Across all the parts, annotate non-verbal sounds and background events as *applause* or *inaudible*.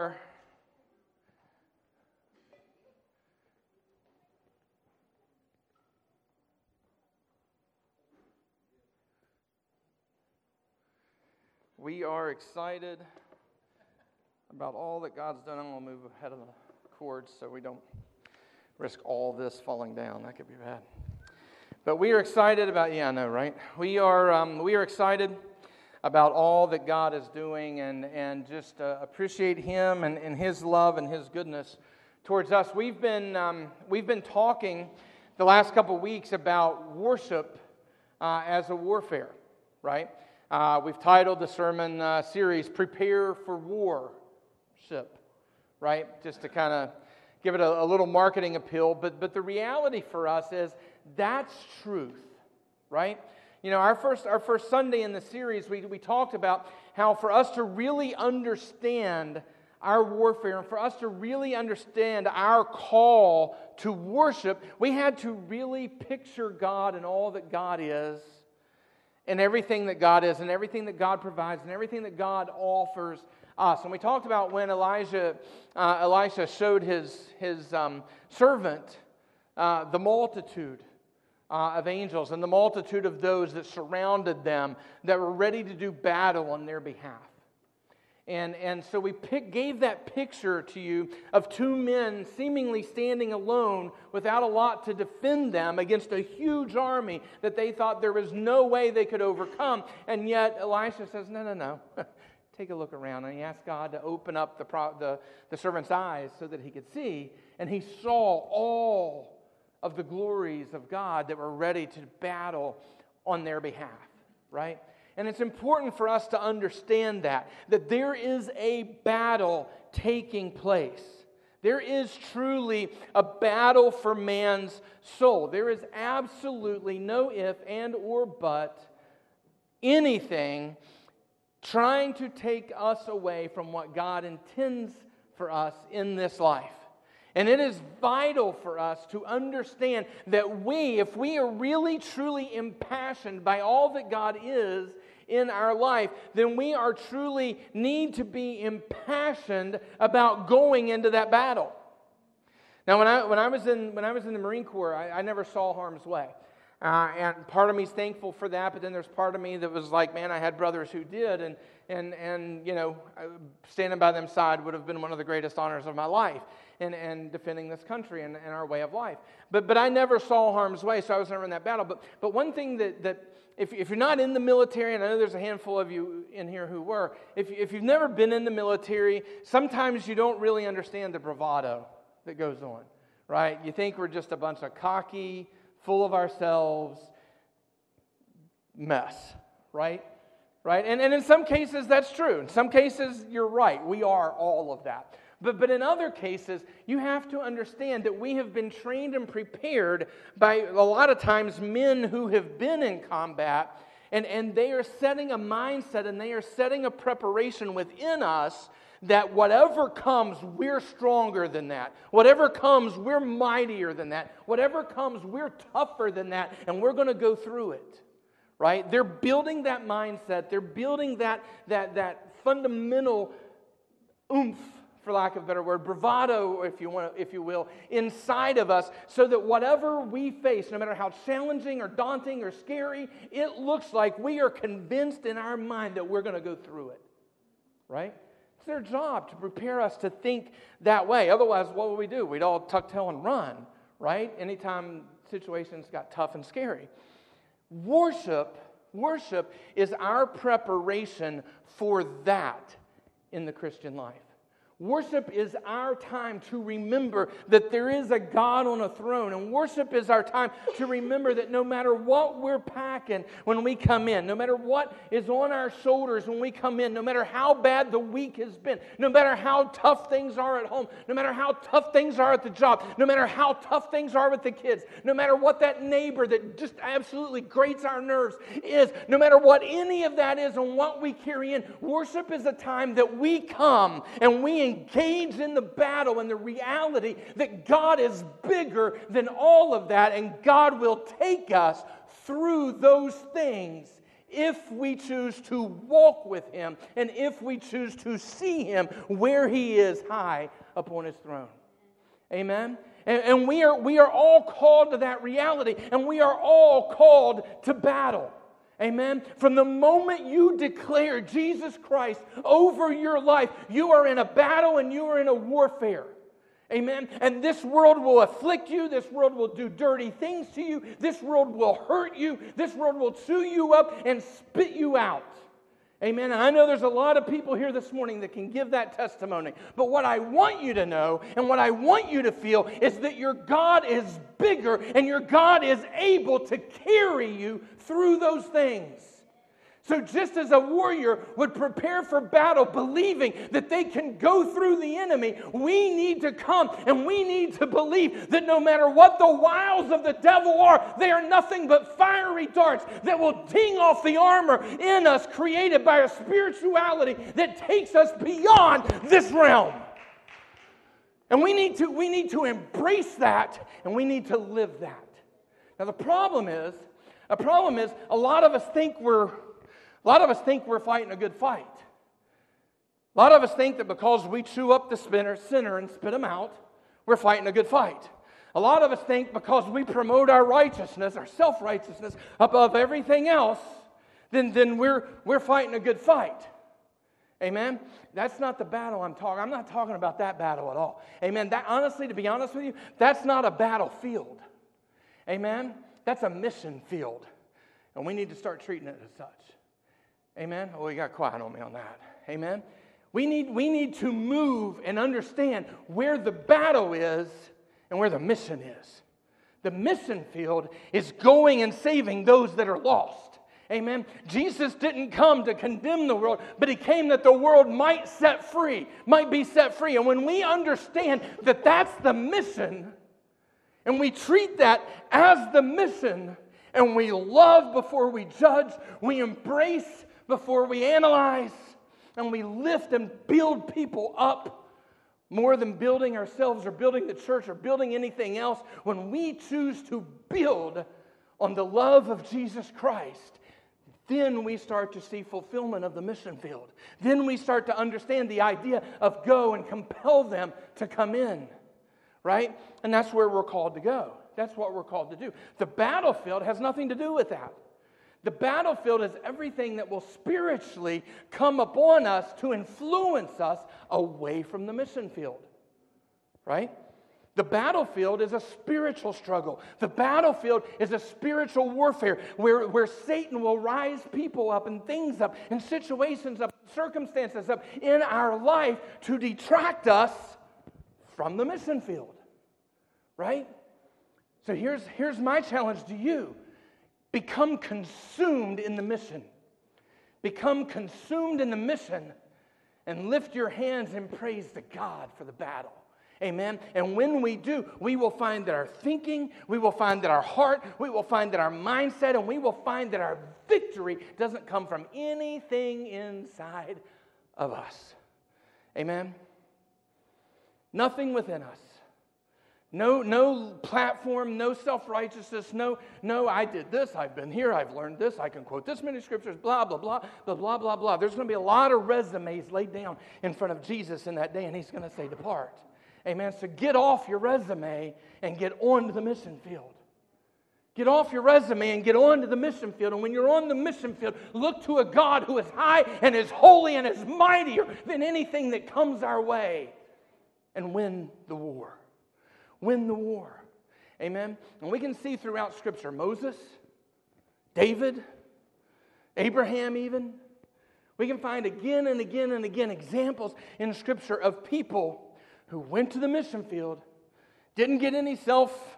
We are excited about all that God's done. I'm going to move ahead of the cords so we don't risk all this falling down. That could be bad. But we are excited about, yeah, I know, right? We are, um, we are excited about all that God is doing and, and just uh, appreciate Him and, and His love and His goodness towards us. We've been, um, we've been talking the last couple weeks about worship uh, as a warfare, right? Uh, we've titled the sermon uh, series, Prepare for Warship, right? Just to kind of give it a, a little marketing appeal. But, but the reality for us is that's truth, right? You know, our first, our first Sunday in the series, we, we talked about how for us to really understand our warfare and for us to really understand our call to worship, we had to really picture God and all that God is and everything that God is and everything that God provides and everything that God offers us. And we talked about when Elijah, uh, Elisha showed his, his um, servant uh, the multitude uh, of angels and the multitude of those that surrounded them that were ready to do battle on their behalf. And, and so we pick, gave that picture to you of two men seemingly standing alone without a lot to defend them against a huge army that they thought there was no way they could overcome. And yet Elisha says, No, no, no. *laughs* Take a look around. And he asked God to open up the, the, the servant's eyes so that he could see. And he saw all of the glories of God that were ready to battle on their behalf, right? And it's important for us to understand that, that there is a battle taking place. There is truly a battle for man's soul. There is absolutely no if and or but anything trying to take us away from what God intends for us in this life. And it is vital for us to understand that we, if we are really truly impassioned by all that God is in our life, then we are truly need to be impassioned about going into that battle. Now, when I, when I, was, in, when I was in the Marine Corps, I, I never saw harm's way. Uh, and part of me is thankful for that, but then there's part of me that was like, man, I had brothers who did, and, and, and you know, standing by them side would have been one of the greatest honors of my life and, and defending this country and, and our way of life. But, but I never saw harm's way, so I was never in that battle. But, but one thing that, that if, if you're not in the military, and I know there's a handful of you in here who were, if, if you've never been in the military, sometimes you don't really understand the bravado that goes on, right? You think we're just a bunch of cocky, full of ourselves mess, right? Right? And, and in some cases, that's true. In some cases, you're right. We are all of that. But, but in other cases, you have to understand that we have been trained and prepared by a lot of times men who have been in combat, and, and they are setting a mindset and they are setting a preparation within us that whatever comes, we're stronger than that. Whatever comes, we're mightier than that. Whatever comes, we're tougher than that, and we're going to go through it. Right? They're building that mindset, they're building that, that, that fundamental oomph for lack of a better word, bravado, if you, want, if you will, inside of us so that whatever we face, no matter how challenging or daunting or scary, it looks like we are convinced in our mind that we're going to go through it. Right? It's their job to prepare us to think that way. Otherwise, what would we do? We'd all tuck tail and run, right? Anytime situations got tough and scary. Worship, worship is our preparation for that in the Christian life. Worship is our time to remember that there is a God on a throne. And worship is our time to remember that no matter what we're packing when we come in, no matter what is on our shoulders when we come in, no matter how bad the week has been, no matter how tough things are at home, no matter how tough things are at the job, no matter how tough things are with the kids, no matter what that neighbor that just absolutely grates our nerves is, no matter what any of that is and what we carry in, worship is a time that we come and we engage in the battle and the reality that God is bigger than all of that and God will take us through those things if we choose to walk with Him and if we choose to see Him where He is high upon His throne. Amen? And, and we, are, we are all called to that reality, and we are all called to battle. Amen. From the moment you declare Jesus Christ over your life, you are in a battle and you are in a warfare. Amen. And this world will afflict you. This world will do dirty things to you. This world will hurt you. This world will chew you up and spit you out. Amen. I know there's a lot of people here this morning that can give that testimony. But what I want you to know and what I want you to feel is that your God is bigger and your God is able to carry you through those things. So, just as a warrior would prepare for battle, believing that they can go through the enemy, we need to come and we need to believe that no matter what the wiles of the devil are, they are nothing but fiery darts that will ding off the armor in us created by a spirituality that takes us beyond this realm. And we need to, we need to embrace that and we need to live that. Now, the problem is, a problem is, a lot of us think we're a lot of us think we're fighting a good fight. A lot of us think that because we chew up the spinner, sinner and spit him out, we're fighting a good fight. A lot of us think because we promote our righteousness, our self righteousness, above everything else, then, then we're, we're fighting a good fight. Amen? That's not the battle I'm talking. I'm not talking about that battle at all. Amen. That honestly, to be honest with you, that's not a battlefield. Amen. That's a mission field. And we need to start treating it as such. Amen? Oh, you got quiet on me on that. Amen? We need, we need to move and understand where the battle is and where the mission is. The mission field is going and saving those that are lost. Amen. Jesus didn't come to condemn the world, but he came that the world might set free, might be set free. And when we understand that that's the mission, and we treat that as the mission, and we love before we judge, we embrace before we analyze and we lift and build people up more than building ourselves or building the church or building anything else, when we choose to build on the love of Jesus Christ, then we start to see fulfillment of the mission field. Then we start to understand the idea of go and compel them to come in, right? And that's where we're called to go. That's what we're called to do. The battlefield has nothing to do with that. The battlefield is everything that will spiritually come upon us to influence us away from the mission field, right? The battlefield is a spiritual struggle. The battlefield is a spiritual warfare where, where Satan will rise people up and things up and situations up, circumstances up in our life to detract us from the mission field, right? So here's, here's my challenge to you Become consumed in the mission. Become consumed in the mission and lift your hands and praise to God for the battle. Amen. And when we do, we will find that our thinking, we will find that our heart, we will find that our mindset, and we will find that our victory doesn't come from anything inside of us. Amen. Nothing within us no, no platform, no self righteousness, no, no, I did this, I've been here, I've learned this, I can quote this many scriptures, blah, blah, blah, blah, blah, blah, blah. There's going to be a lot of resumes laid down in front of Jesus in that day, and he's going to say, Depart. Amen. So get off your resume and get on to the mission field. Get off your resume and get on to the mission field. And when you're on the mission field, look to a God who is high and is holy and is mightier than anything that comes our way and win the war win the war. Amen? And we can see throughout Scripture Moses, David, Abraham, even. We can find again and again and again examples in Scripture of people who went to the mission field, didn't get any self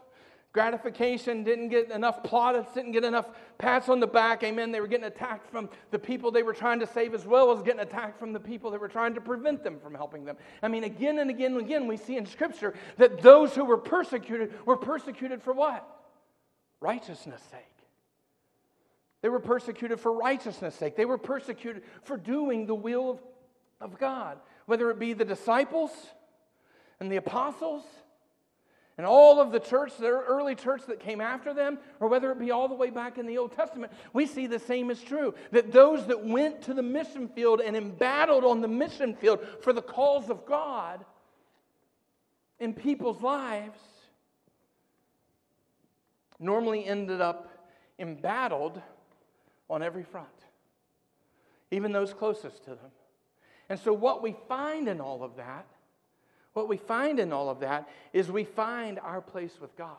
gratification, didn't get enough plaudits, didn't get enough pats on the back. Amen. They were getting attacked from the people they were trying to save as well as getting attacked from the people that were trying to prevent them from helping them. I mean, again and again and again, we see in Scripture that those who were persecuted were persecuted for what? Righteousness' sake. They were persecuted for righteousness' sake. They were persecuted for doing the will of, of God, whether it be the disciples and the apostles And all of the church, the early church that came after them, or whether it be all the way back in the Old Testament, we see the same is true. That those that went to the mission field and embattled on the mission field for the cause of God in people's lives normally ended up embattled on every front, even those closest to them. And so, what we find in all of that what we find in all of that is we find our place with God.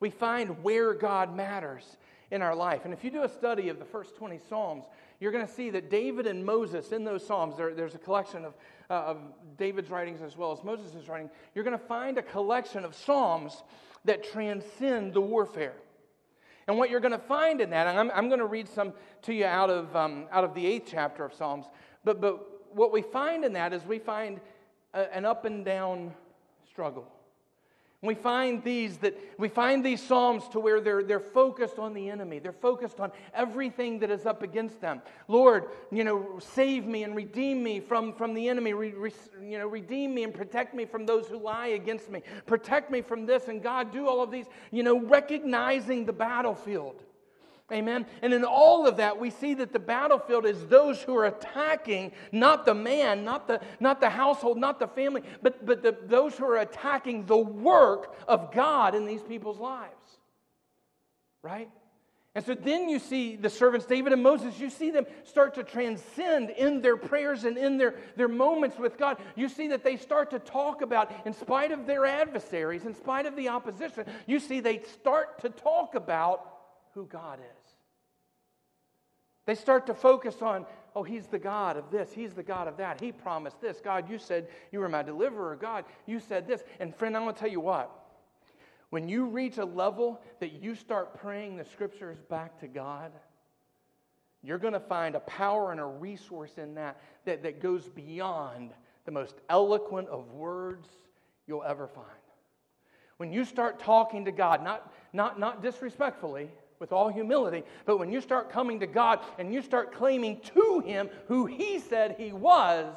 We find where God matters in our life. And if you do a study of the first 20 Psalms, you're going to see that David and Moses in those Psalms, there, there's a collection of, uh, of David's writings as well as Moses' writing. You're going to find a collection of Psalms that transcend the warfare. And what you're going to find in that, and I'm, I'm going to read some to you out of, um, out of the eighth chapter of Psalms, but, but what we find in that is we find an up and down struggle. We find these that we find these psalms to where they're, they're focused on the enemy. They're focused on everything that is up against them. Lord, you know, save me and redeem me from, from the enemy. Re, re, you know, redeem me and protect me from those who lie against me. Protect me from this. And God, do all of these, you know, recognizing the battlefield. Amen. And in all of that, we see that the battlefield is those who are attacking not the man, not the, not the household, not the family, but, but the, those who are attacking the work of God in these people's lives. Right? And so then you see the servants, David and Moses, you see them start to transcend in their prayers and in their, their moments with God. You see that they start to talk about, in spite of their adversaries, in spite of the opposition, you see they start to talk about who God is. They start to focus on, oh, He's the God of this, He's the God of that. He promised this. God, you said you were my deliverer. God, you said this. And friend, I'm going to tell you what. When you reach a level that you start praying the scriptures back to God, you're going to find a power and a resource in that, that that goes beyond the most eloquent of words you'll ever find. When you start talking to God, not, not, not disrespectfully, with all humility. But when you start coming to God and you start claiming to Him who He said He was,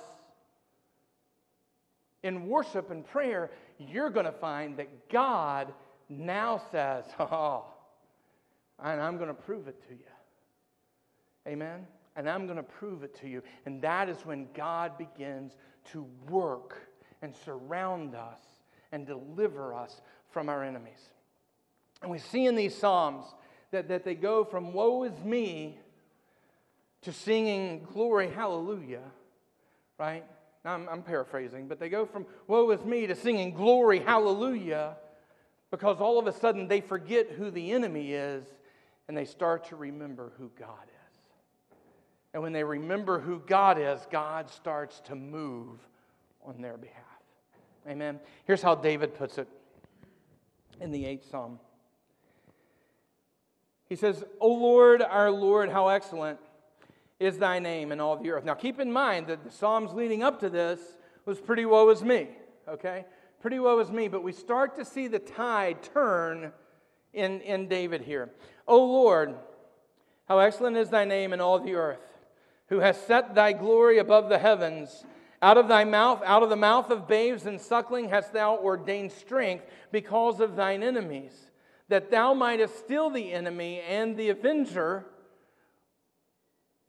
in worship and prayer, you're going to find that God now says, *laughs* Oh, and I'm going to prove it to you. Amen? And I'm going to prove it to you. And that is when God begins to work and surround us and deliver us from our enemies. And we see in these Psalms that, that they go from woe is me to singing glory, hallelujah, right? Now, I'm, I'm paraphrasing, but they go from woe is me to singing glory, hallelujah, because all of a sudden they forget who the enemy is and they start to remember who God is. And when they remember who God is, God starts to move on their behalf. Amen. Here's how David puts it in the eighth psalm. He says, O Lord, our Lord, how excellent is thy name in all the earth. Now keep in mind that the Psalms leading up to this was pretty woe is me, okay? Pretty woe is me, but we start to see the tide turn in, in David here. O Lord, how excellent is thy name in all the earth, who has set thy glory above the heavens. Out of thy mouth, out of the mouth of babes and suckling, hast thou ordained strength because of thine enemies that thou mightest still the enemy and the avenger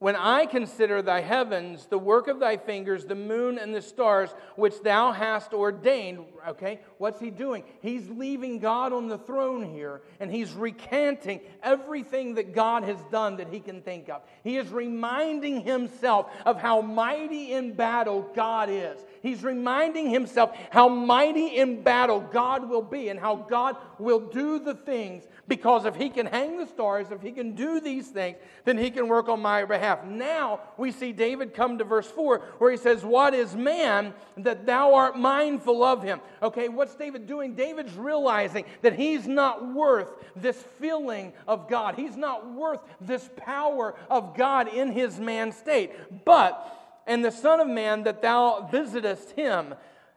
when I consider thy heavens, the work of thy fingers, the moon and the stars, which thou hast ordained, okay, what's he doing? He's leaving God on the throne here, and he's recanting everything that God has done that he can think of. He is reminding himself of how mighty in battle God is. He's reminding himself how mighty in battle God will be and how God will do the things because if he can hang the stars, if he can do these things, then he can work on my behalf. Now we see David come to verse 4 where he says, What is man that thou art mindful of him? Okay, what's David doing? David's realizing that he's not worth this feeling of God, he's not worth this power of God in his man state. But, and the Son of Man that thou visitest him,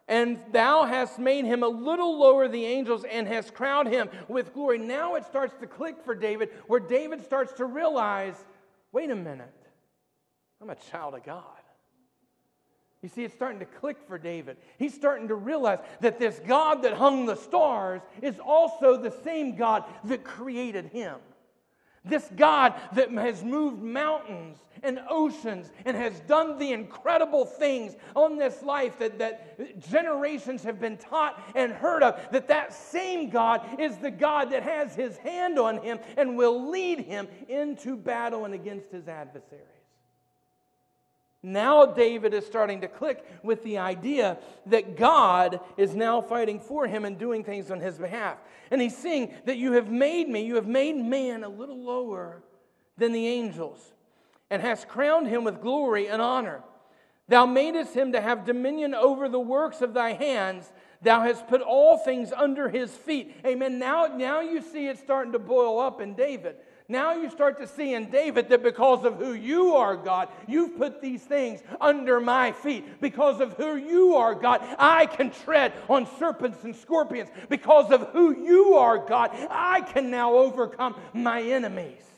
and thou hast made him a little lower the angels and hast crowned him with glory. Now it starts to click for David, where David starts to realize wait a minute, I'm a child of God. You see, it's starting to click for David. He's starting to realize that this God that hung the stars is also the same God that created him. This God that has moved mountains and oceans and has done the incredible things on this life that, that generations have been taught and heard of, that that same God is the God that has his hand on him and will lead him into battle and against his adversaries. Now, David is starting to click with the idea that God is now fighting for him and doing things on his behalf. And he's seeing that you have made me, you have made man a little lower than the angels, and hast crowned him with glory and honor. Thou madest him to have dominion over the works of thy hands. Thou hast put all things under his feet. Amen. Now, now you see it starting to boil up in David. Now you start to see in David that because of who you are, God, you've put these things under my feet. Because of who you are, God, I can tread on serpents and scorpions. Because of who you are, God, I can now overcome my enemies.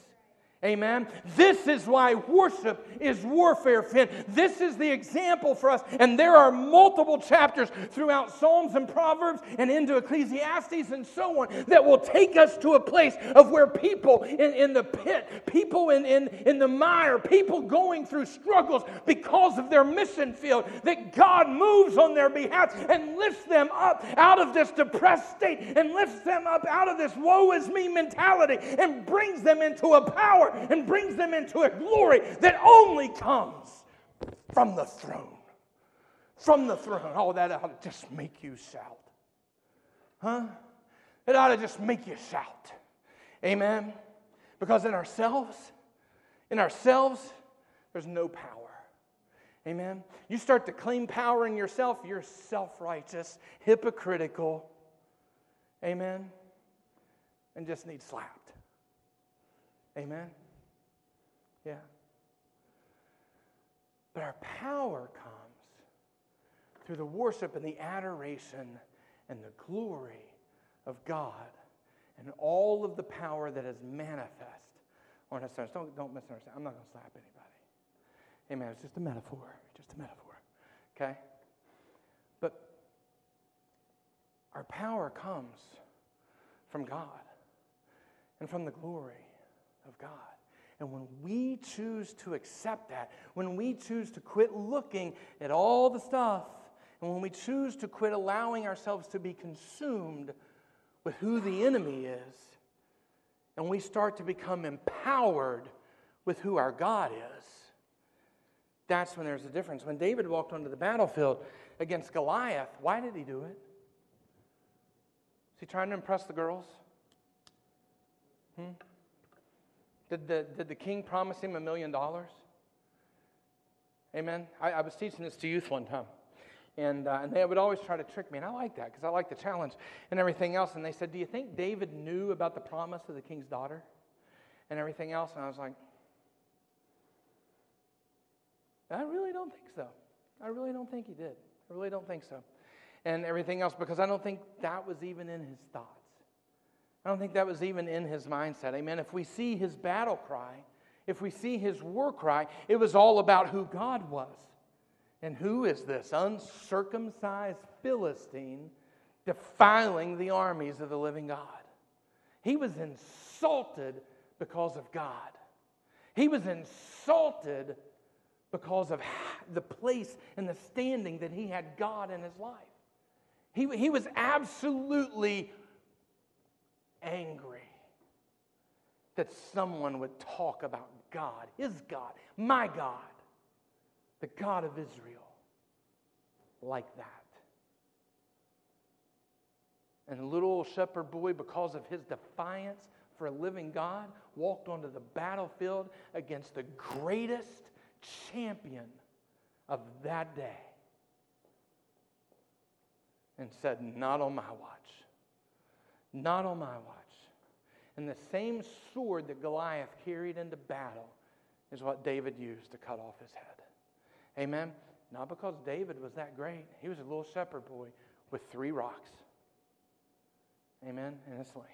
Amen. This is why worship is warfare, Finn. This is the example for us. And there are multiple chapters throughout Psalms and Proverbs and into Ecclesiastes and so on that will take us to a place of where people in, in the pit, people in, in, in the mire, people going through struggles because of their mission field, that God moves on their behalf and lifts them up out of this depressed state and lifts them up out of this woe is me mentality and brings them into a power and brings them into a glory that only comes from the throne. From the throne. Oh, that ought to just make you shout. Huh? It ought to just make you shout. Amen. Because in ourselves, in ourselves, there's no power. Amen. You start to claim power in yourself, you're self righteous, hypocritical. Amen. And just need slapped. Amen. Yeah. But our power comes through the worship and the adoration and the glory of God and all of the power that is manifest on us. Don't, don't misunderstand. I'm not going to slap anybody. Amen. It's just a metaphor. Just a metaphor. Okay? But our power comes from God and from the glory of God. And when we choose to accept that, when we choose to quit looking at all the stuff, and when we choose to quit allowing ourselves to be consumed with who the enemy is, and we start to become empowered with who our God is, that's when there's a difference. When David walked onto the battlefield against Goliath, why did he do it? Is he trying to impress the girls? Hmm? Did the, did the king promise him a million dollars? Amen. I, I, was teaching this to youth one time. And, uh, and they would always try to trick me. And I like that because I like the challenge and everything else. And they said, Do you think David knew about the promise of the king's daughter and everything else? And I was like, I really don't think so. I really don't think he did. I really don't think so. And everything else because I don't think that was even in his thoughts. I don't think that was even in his mindset. Amen. If we see his battle cry, if we see his war cry, it was all about who God was. And who is this uncircumcised Philistine defiling the armies of the living God? He was insulted because of God. He was insulted because of the place and the standing that he had God in his life. He, he was absolutely angry that someone would talk about God, his God, my God, the God of Israel, like that. And the little shepherd boy, because of his defiance for a living God, walked onto the battlefield against the greatest champion of that day and said, Not on my watch. Not on my watch. And the same sword that Goliath carried into battle is what David used to cut off his head. Amen? Not because David was that great. He was a little shepherd boy with three rocks. Amen? And a sling.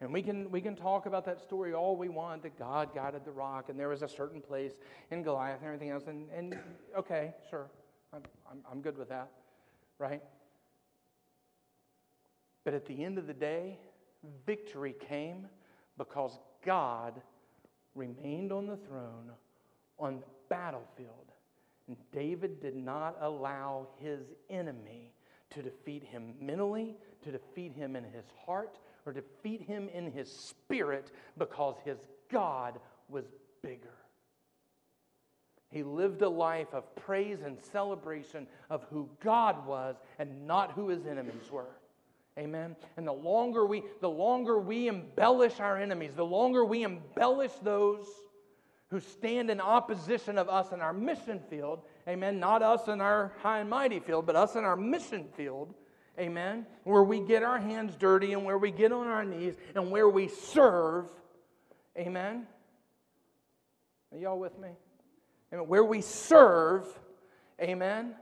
And we can, we can talk about that story all we want that God guided the rock and there was a certain place in Goliath and everything else. And, and okay, sure, I'm, I'm, I'm good with that, right? But at the end of the day, victory came because God remained on the throne on the battlefield. And David did not allow his enemy to defeat him mentally, to defeat him in his heart, or defeat him in his spirit because his God was bigger. He lived a life of praise and celebration of who God was and not who his enemies were. Amen. And the longer we the longer we embellish our enemies, the longer we embellish those who stand in opposition of us in our mission field, amen, not us in our high and mighty field, but us in our mission field, Amen. Where we get our hands dirty and where we get on our knees and where we serve. Amen. Are y'all with me? Amen. Where we serve. Amen.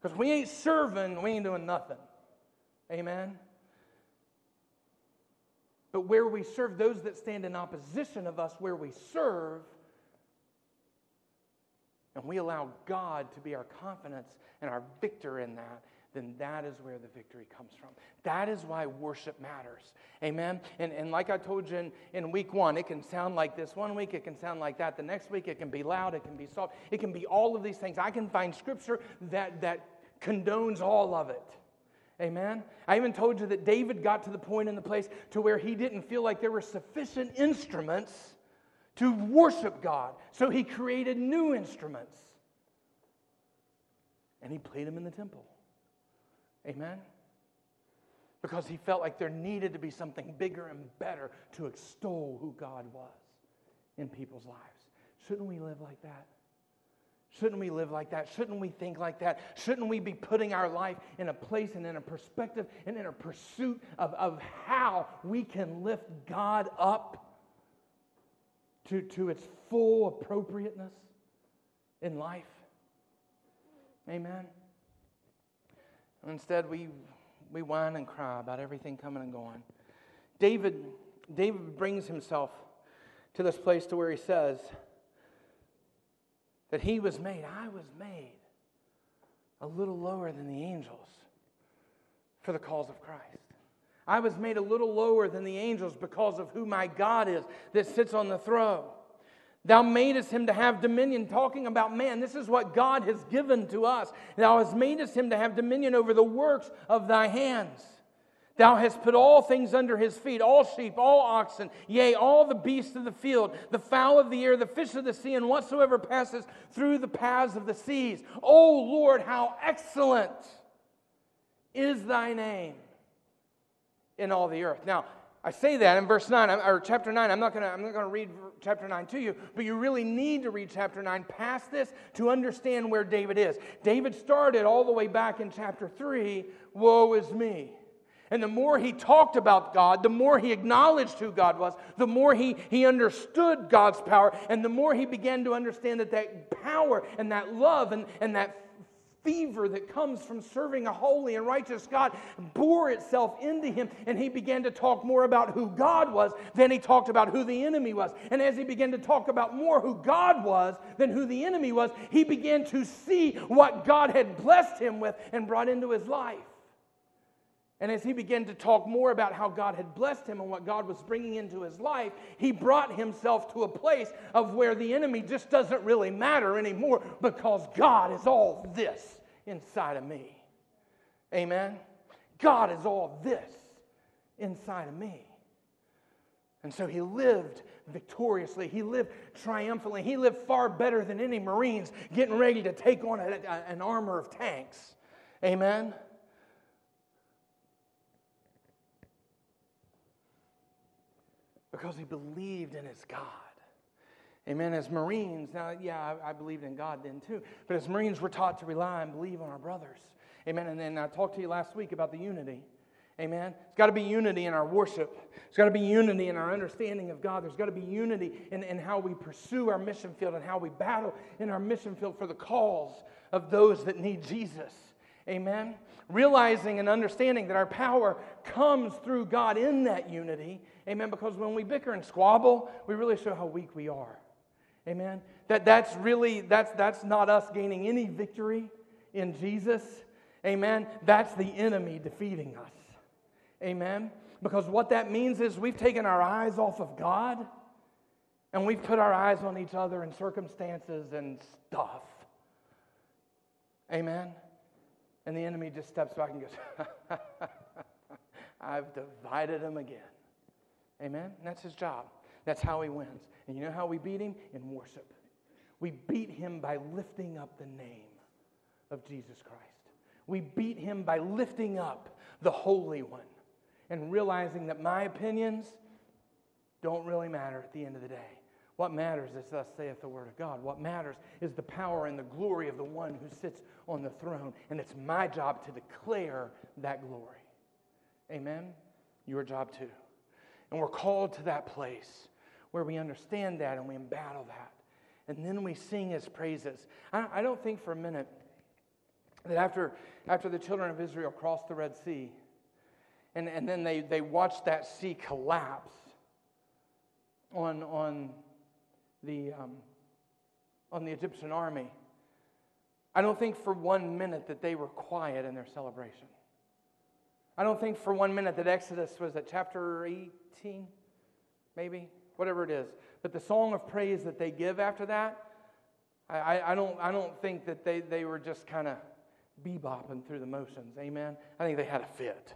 Because we ain't serving, we ain't doing nothing. Amen. But where we serve those that stand in opposition of us, where we serve, and we allow God to be our confidence and our victor in that, then that is where the victory comes from. That is why worship matters. Amen? And, and like I told you in, in week one, it can sound like this one week, it can sound like that. The next week, it can be loud, it can be soft, it can be all of these things. I can find scripture that, that condones all of it. Amen? I even told you that David got to the point in the place to where he didn't feel like there were sufficient instruments to worship God. So he created new instruments. And he played them in the temple. Amen? Because he felt like there needed to be something bigger and better to extol who God was in people's lives. Shouldn't we live like that? Shouldn't we live like that? Shouldn't we think like that? Shouldn't we be putting our life in a place and in a perspective and in a pursuit of, of how we can lift God up to, to its full appropriateness in life? Amen. Instead, we, we whine and cry about everything coming and going. David, David brings himself to this place to where he says that he was made, I was made a little lower than the angels for the cause of Christ. I was made a little lower than the angels because of who my God is that sits on the throne. Thou madest him to have dominion, talking about man. This is what God has given to us. Thou hast madest him to have dominion over the works of thy hands. Thou hast put all things under his feet, all sheep, all oxen, yea, all the beasts of the field, the fowl of the air, the fish of the sea, and whatsoever passes through the paths of the seas. O Lord, how excellent is thy name in all the earth. Now, I say that in verse 9, or chapter 9. I'm not going to I'm not going to read chapter 9 to you, but you really need to read chapter 9 past this to understand where David is. David started all the way back in chapter 3, woe is me. And the more he talked about God, the more he acknowledged who God was, the more he, he understood God's power, and the more he began to understand that that power and that love and, and that fever that comes from serving a holy and righteous God bore itself into him, and he began to talk more about who God was than he talked about who the enemy was. And as he began to talk about more who God was than who the enemy was, he began to see what God had blessed him with and brought into his life. And as he began to talk more about how God had blessed him and what God was bringing into his life, he brought himself to a place of where the enemy just doesn't really matter anymore because God is all this inside of me. Amen? God is all this inside of me. And so he lived victoriously. He lived triumphantly. He lived far better than any Marines getting ready to take on a, a, an armor of tanks. Amen? Because he believed in his God. Amen. As Marines, now, yeah, I, I, believed in God then too, but as Marines, we're taught to rely and believe on our brothers. Amen. And then I talked to you last week about the unity. Amen. It's got to be unity in our worship. It's got to be unity in our understanding of God. There's got to be unity in, in how we pursue our mission field and how we battle in our mission field for the cause of those that need Jesus. Amen. Realizing and understanding that our power comes through God in that unity. Amen. Because when we bicker and squabble, we really show how weak we are. Amen. That, that's really, that's, that's not us gaining any victory in Jesus. Amen. That's the enemy defeating us. Amen. Because what that means is we've taken our eyes off of God and we've put our eyes on each other and circumstances and stuff. Amen. And the enemy just steps back and goes, *laughs* I've divided them again. Amen. That's his job. That's how he wins. And you know how we beat him? In worship. We beat him by lifting up the name of Jesus Christ. We beat him by lifting up the Holy One and realizing that my opinions don't really matter at the end of the day. What matters is, thus saith the Word of God. What matters is the power and the glory of the one who sits on the throne. And it's my job to declare that glory. Amen? Your job too. And we're called to that place where we understand that and we embattle that. And then we sing his praises. I, don't think for a minute that after, after the children of Israel crossed the Red Sea, and, and then they, they watched that sea collapse on, on, the, um, on the Egyptian army, I don't think for one minute that they were quiet in their celebration. I don't think for one minute that Exodus was at chapter 18, maybe, whatever it is. But the song of praise that they give after that, I, I, don't, I don't think that they, they were just kind of bebopping through the motions. Amen? I think they had a fit.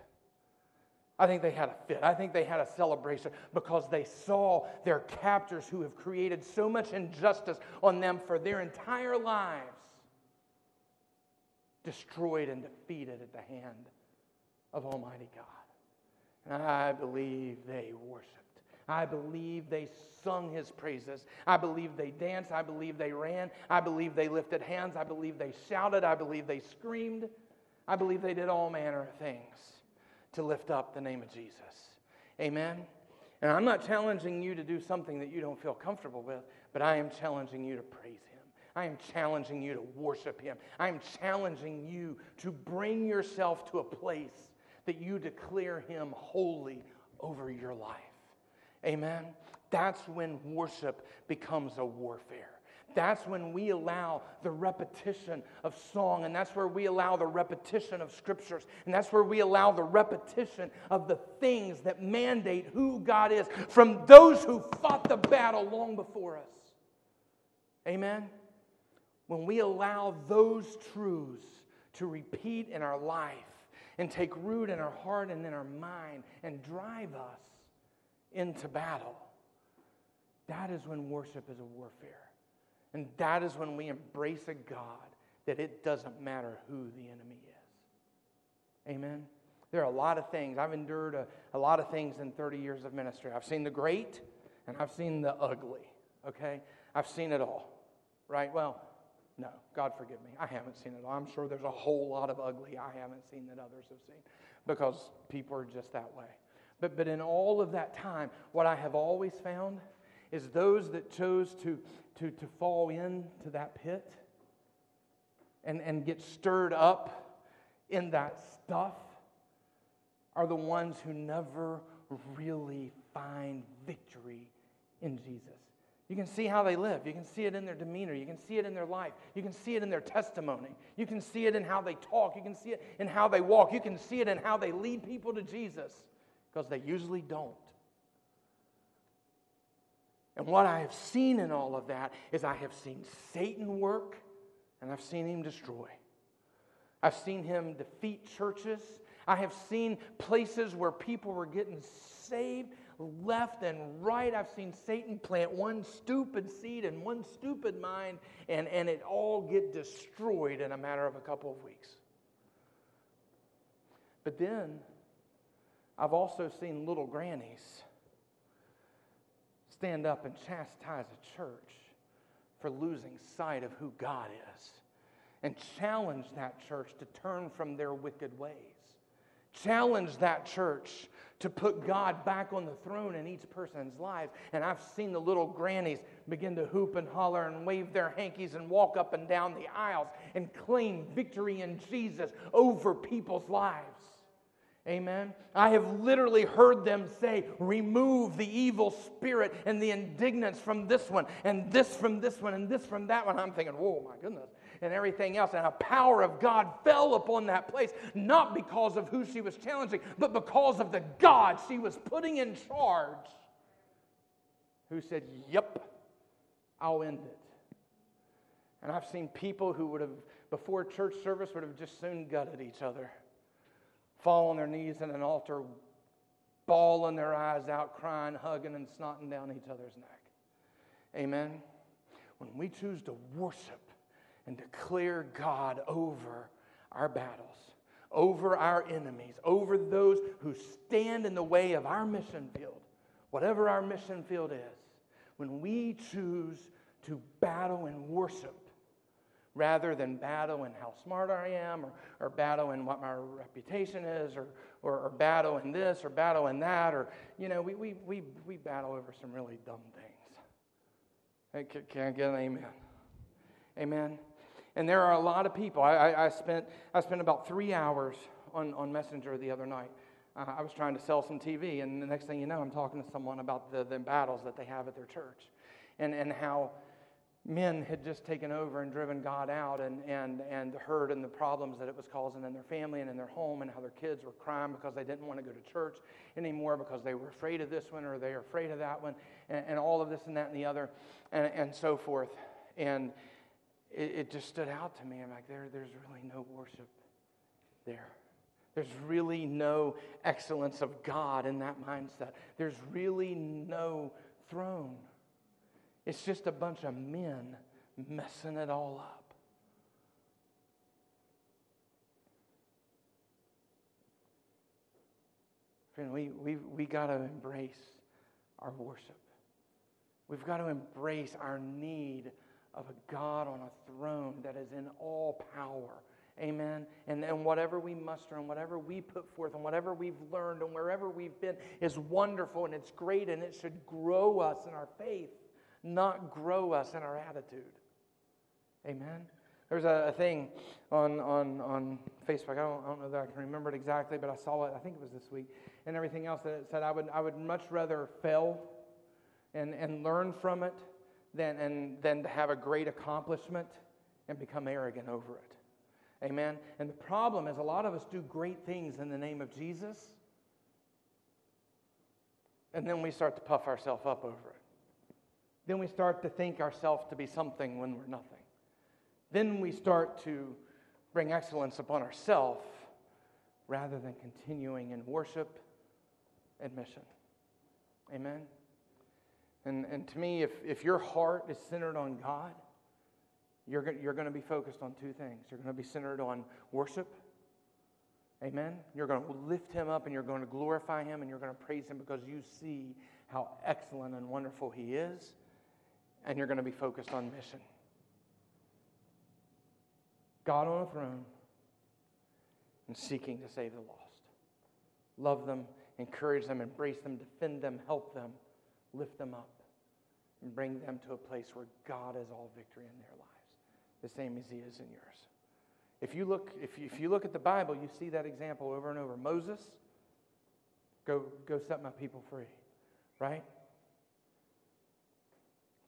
I think they had a fit. I think they had a celebration because they saw their captors who have created so much injustice on them for their entire lives destroyed and defeated at the hand of Almighty God. And I believe they worshiped. I believe they sung his praises. I believe they danced. I believe they ran. I believe they lifted hands. I believe they shouted. I believe they screamed. I believe they did all manner of things to lift up the name of Jesus. Amen? And I'm not challenging you to do something that you don't feel comfortable with, but I am challenging you to praise Him. I am challenging you to worship Him. I am challenging you to bring yourself to a place that you declare Him holy over your life. Amen? That's when worship becomes a warfare. That's when we allow the repetition of song, and that's where we allow the repetition of scriptures, and that's where we allow the repetition of the things that mandate who God is from those who fought the battle long before us. Amen? When we allow those truths to repeat in our life and take root in our heart and in our mind and drive us into battle, that is when worship is a warfare. And that is when we embrace a God that it doesn't matter who the enemy is. Amen. There are a lot of things. I've endured a, a lot of things in 30 years of ministry. I've seen the great and I've seen the ugly. Okay? I've seen it all. Right? Well, no, God forgive me. I haven't seen it all. I'm sure there's a whole lot of ugly I haven't seen that others have seen because people are just that way. But, but in all of that time, what I have always found is those that chose to, to, to fall into that pit and, and get stirred up in that stuff are the ones who never really find victory in Jesus. You can see how they live. You can see it in their demeanor. You can see it in their life. You can see it in their testimony. You can see it in how they talk. You can see it in how they walk. You can see it in how they lead people to Jesus because they usually don't. And what I have seen in all of that is I have seen Satan work and I've seen him destroy. I've seen him defeat churches. I have seen places where people were getting saved left and right. I've seen Satan plant one stupid seed and one stupid mind and, and it all get destroyed in a matter of a couple of weeks. But then I've also seen little grannies stand up and chastise a church for losing sight of who God is and challenge that church to turn from their wicked ways. Challenge that church to put God back on the throne in each person's life. And I've seen the little grannies begin to hoop and holler and wave their hankies and walk up and down the aisles and claim victory in Jesus over people's lives. Amen. I have literally heard them say, remove the evil spirit and the indignance from this one, and this from this one, and this from that one. I'm thinking, whoa, my goodness and everything else. And a power of God fell upon that place, not because of who she was challenging, but because of the God she was putting in charge, who said, Yep, I'll end it. And I've seen people who would have, before church service, would have just soon gutted each other, fall on their knees in an altar, bawling their eyes out, crying, hugging, and snotting down each other's neck. Amen. When we choose to worship and declare God over our battles, over our enemies, over those who stand in the way of our mission field, whatever our mission field is, when we choose to battle and worship rather than battle in how smart I am or, or battle in what my reputation is or, or, or, battle in this or battle in that or, you know, we, we, we, we battle over some really dumb things. Hey, can, can I get an amen? Amen. And there are a lot of people. I, I, I spent, I spent about three hours on, on Messenger the other night. Uh, I was trying to sell some TV, and the next thing you know, I'm talking to someone about the, the battles that they have at their church and, and how men had just taken over and driven God out and, and, and the hurt and the problems that it was causing in their family and in their home, and how their kids were crying because they didn't want to go to church anymore because they were afraid of this one or they were afraid of that one, and, and all of this and that and the other, and, and so forth. And it, it just stood out to me. I'm like, there, there's really no worship there. There's really no excellence of God in that mindset. There's really no throne. It's just a bunch of men messing it all up. Friend, we, we, we got to embrace our worship. We've got to embrace our need of a God on a throne that is in all power. Amen. And, and whatever we muster and whatever we put forth and whatever we've learned and wherever we've been is wonderful and it's great and it should grow us in our faith, not grow us in our attitude. Amen. There's a, a thing on, on, on Facebook. I don't, I don't know that I can remember it exactly, but I saw it, I think it was this week, and everything else that it said I would, I would much rather fail and, and learn from it than, and, than to have a great accomplishment and become arrogant over it. Amen. And the problem is, a lot of us do great things in the name of Jesus, and then we start to puff ourselves up over it. Then we start to think ourselves to be something when we're nothing. Then we start to bring excellence upon ourselves rather than continuing in worship and mission. Amen. And, and to me, if, if your heart is centered on God, you're, you're going to be focused on two things. You're going to be centered on worship. Amen. You're going to lift him up and you're going to glorify him and you're going to praise him because you see how excellent and wonderful he is. And you're going to be focused on mission. God on a throne and seeking to save the lost. Love them, encourage them, embrace them, defend them, help them, lift them up and bring them to a place where God is all victory in their lives, the same as He is in yours. If you look, if you, if you look at the Bible, you see that example over and over. Moses, go, go set my people free, right?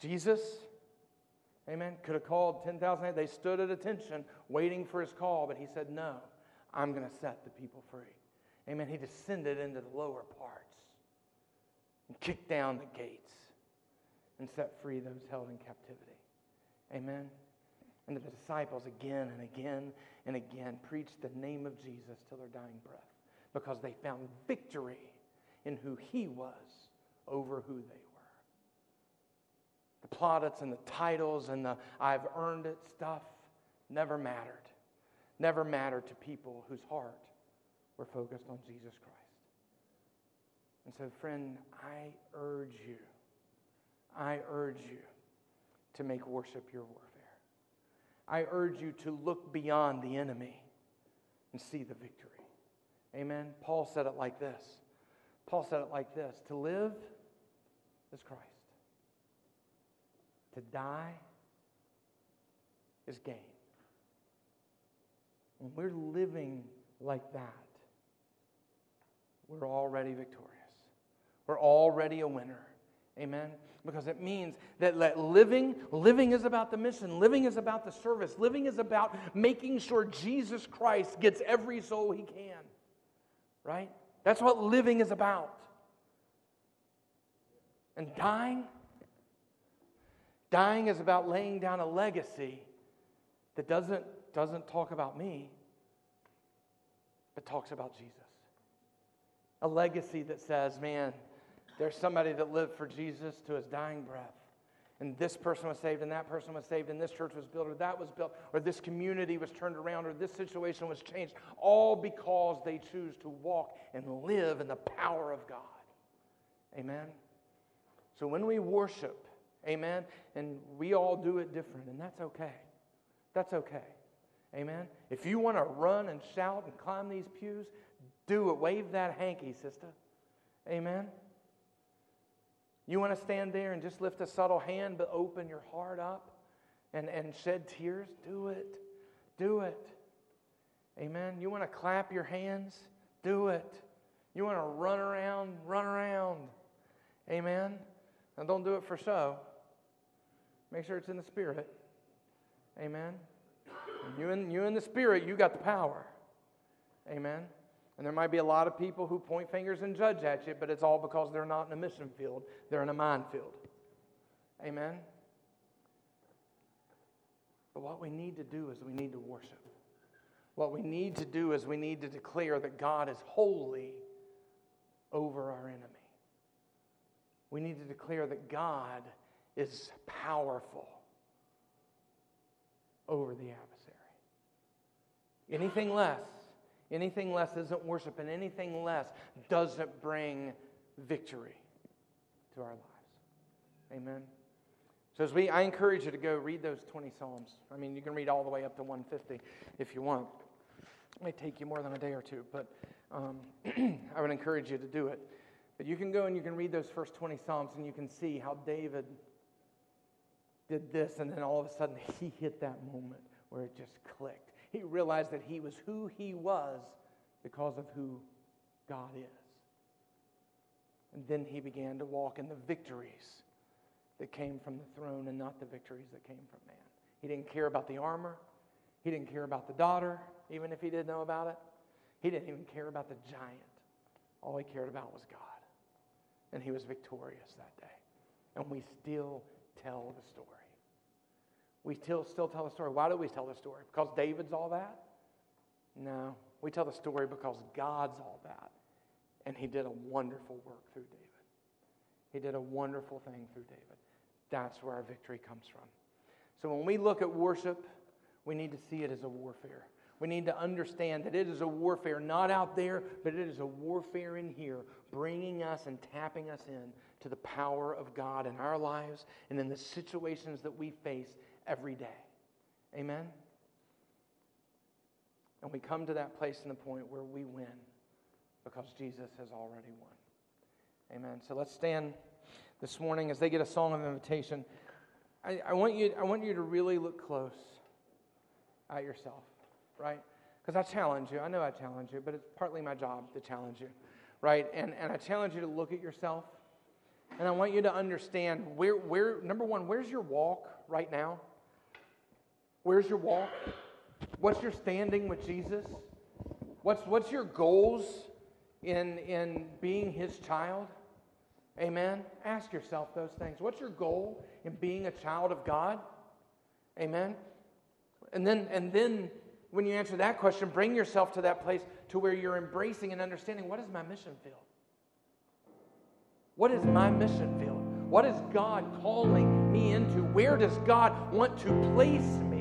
Jesus, amen, could have called 10,000. They stood at attention waiting for his call, but he said, No, I'm going to set the people free. Amen. He descended into the lower parts and kicked down the gates and set free those held in captivity. Amen. And the disciples again and again and again preached the name of Jesus till their dying breath because they found victory in who he was over who they were. The plaudits and the titles and the I've earned it stuff never mattered. Never mattered to people whose heart were focused on Jesus Christ. And so, friend, I urge you I urge you to make worship your warfare. I urge you to look beyond the enemy and see the victory. Amen. Paul said it like this. Paul said it like this To live is Christ, to die is gain. When we're living like that, we're already victorious. We're already a winner. Amen. Because it means that living, living is about the mission, living is about the service, living is about making sure Jesus Christ gets every soul he can. Right? That's what living is about. And dying, dying is about laying down a legacy that doesn't, doesn't talk about me, but talks about Jesus. A legacy that says, man, there's somebody that lived for Jesus to his dying breath. And this person was saved, and that person was saved, and this church was built, or that was built, or this community was turned around, or this situation was changed, all because they choose to walk and live in the power of God. Amen? So when we worship, amen, and we all do it different, and that's okay. That's okay. Amen? If you want to run and shout and climb these pews, do it. Wave that hanky, sister. Amen? You want to stand there and just lift a subtle hand, but open your heart up and, and shed tears? Do it. Do it. Amen? You want to clap your hands? Do it. You want to run around? Run around. Amen? And don't do it for show. Make sure it's in the spirit. Amen. You in, you in the spirit, you got the power. Amen. And there might be a lot of people who point fingers and judge at you, but it's all because they're not in a mission field, they're in a minefield. Amen. But what we need to do is we need to worship. What we need to do is we need to declare that God is holy over our enemy. We need to declare that God is powerful over the adversary. Anything less, anything less isn't worship, and anything less doesn't bring victory to our lives. Amen. So as we, I encourage you to go read those 20 Psalms. I mean, you can read all the way up to 150 if you want. It may take you more than a day or two, but um, *clears throat* I would encourage you to do it. But you can go and you can read those first 20 Psalms and you can see how David did this, and then all of a sudden *laughs* he hit that moment where it just clicked. He realized that he was who he was because of who God is. And then he began to walk in the victories that came from the throne and not the victories that came from man. He didn't care about the armor. He didn't care about the daughter, even if he did know about it. He didn't even care about the giant. All he cared about was God. And he was victorious that day. And we still tell the story. We still, still tell the story. Why do we tell the story? Because David's all that? No. We tell the story because God's all that. And he did a wonderful work through David. He did a wonderful thing through David. That's where our victory comes from. So when we look at worship, we need to see it as a warfare. We need to understand that it is a warfare not out there, but it is a warfare in here, bringing us and tapping us in to the power of God in our lives and in the situations that we face every day. Amen? And we come to that place in the point where we win because Jesus has already won. Amen. So let's stand this morning as they get a song of invitation. I, I, want, you, I want you to really look close at yourself, right? Because I challenge you. I know I challenge you, but it's partly my job to challenge you, right? And, and I challenge you to look at yourself. And I want you to understand where, where, number one, where's your walk right now? Where's your walk? What's your standing with Jesus? What's, what's your goals in, in being his child? Amen. Ask yourself those things. What's your goal in being a child of God? Amen. And then, and then when you answer that question, bring yourself to that place to where you're embracing and understanding what is my mission field? What is my mission field? What is God calling me into? Where does God want to place me?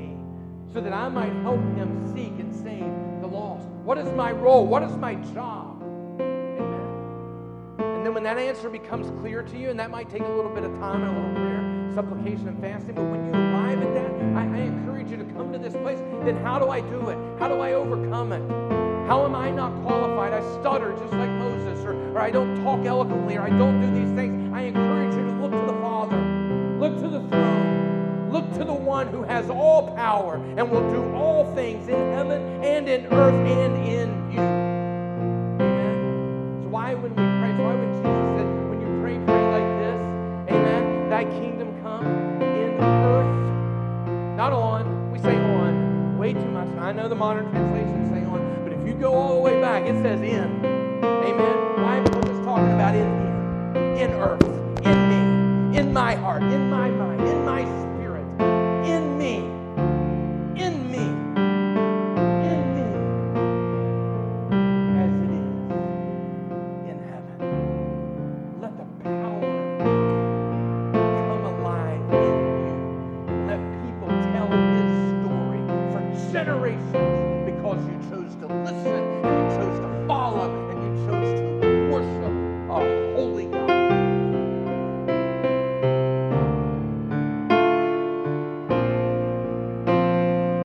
So that I might help him seek and save the lost? What is my role? What is my job? Amen. And then when that answer becomes clear to you, and that might take a little bit of time and a little prayer, supplication, and fasting, but when you arrive at that, I, I encourage you to come to this place, then how do I do it? How do I overcome it? How am I not qualified? I stutter just like Moses, or, or I don't talk eloquently, or I don't do these things. I encourage you one who has all power and will do all things in heaven and in earth and in you. Amen. So why when we pray, why when Jesus said, when you pray, pray like this, Amen. Thy kingdom come in earth, not on. We say on way too much. I know the modern translations say on, but if you go all the way back, it says in. Amen. Why? Because it's talking about in here, in earth, in me, in my heart, in my mind, in my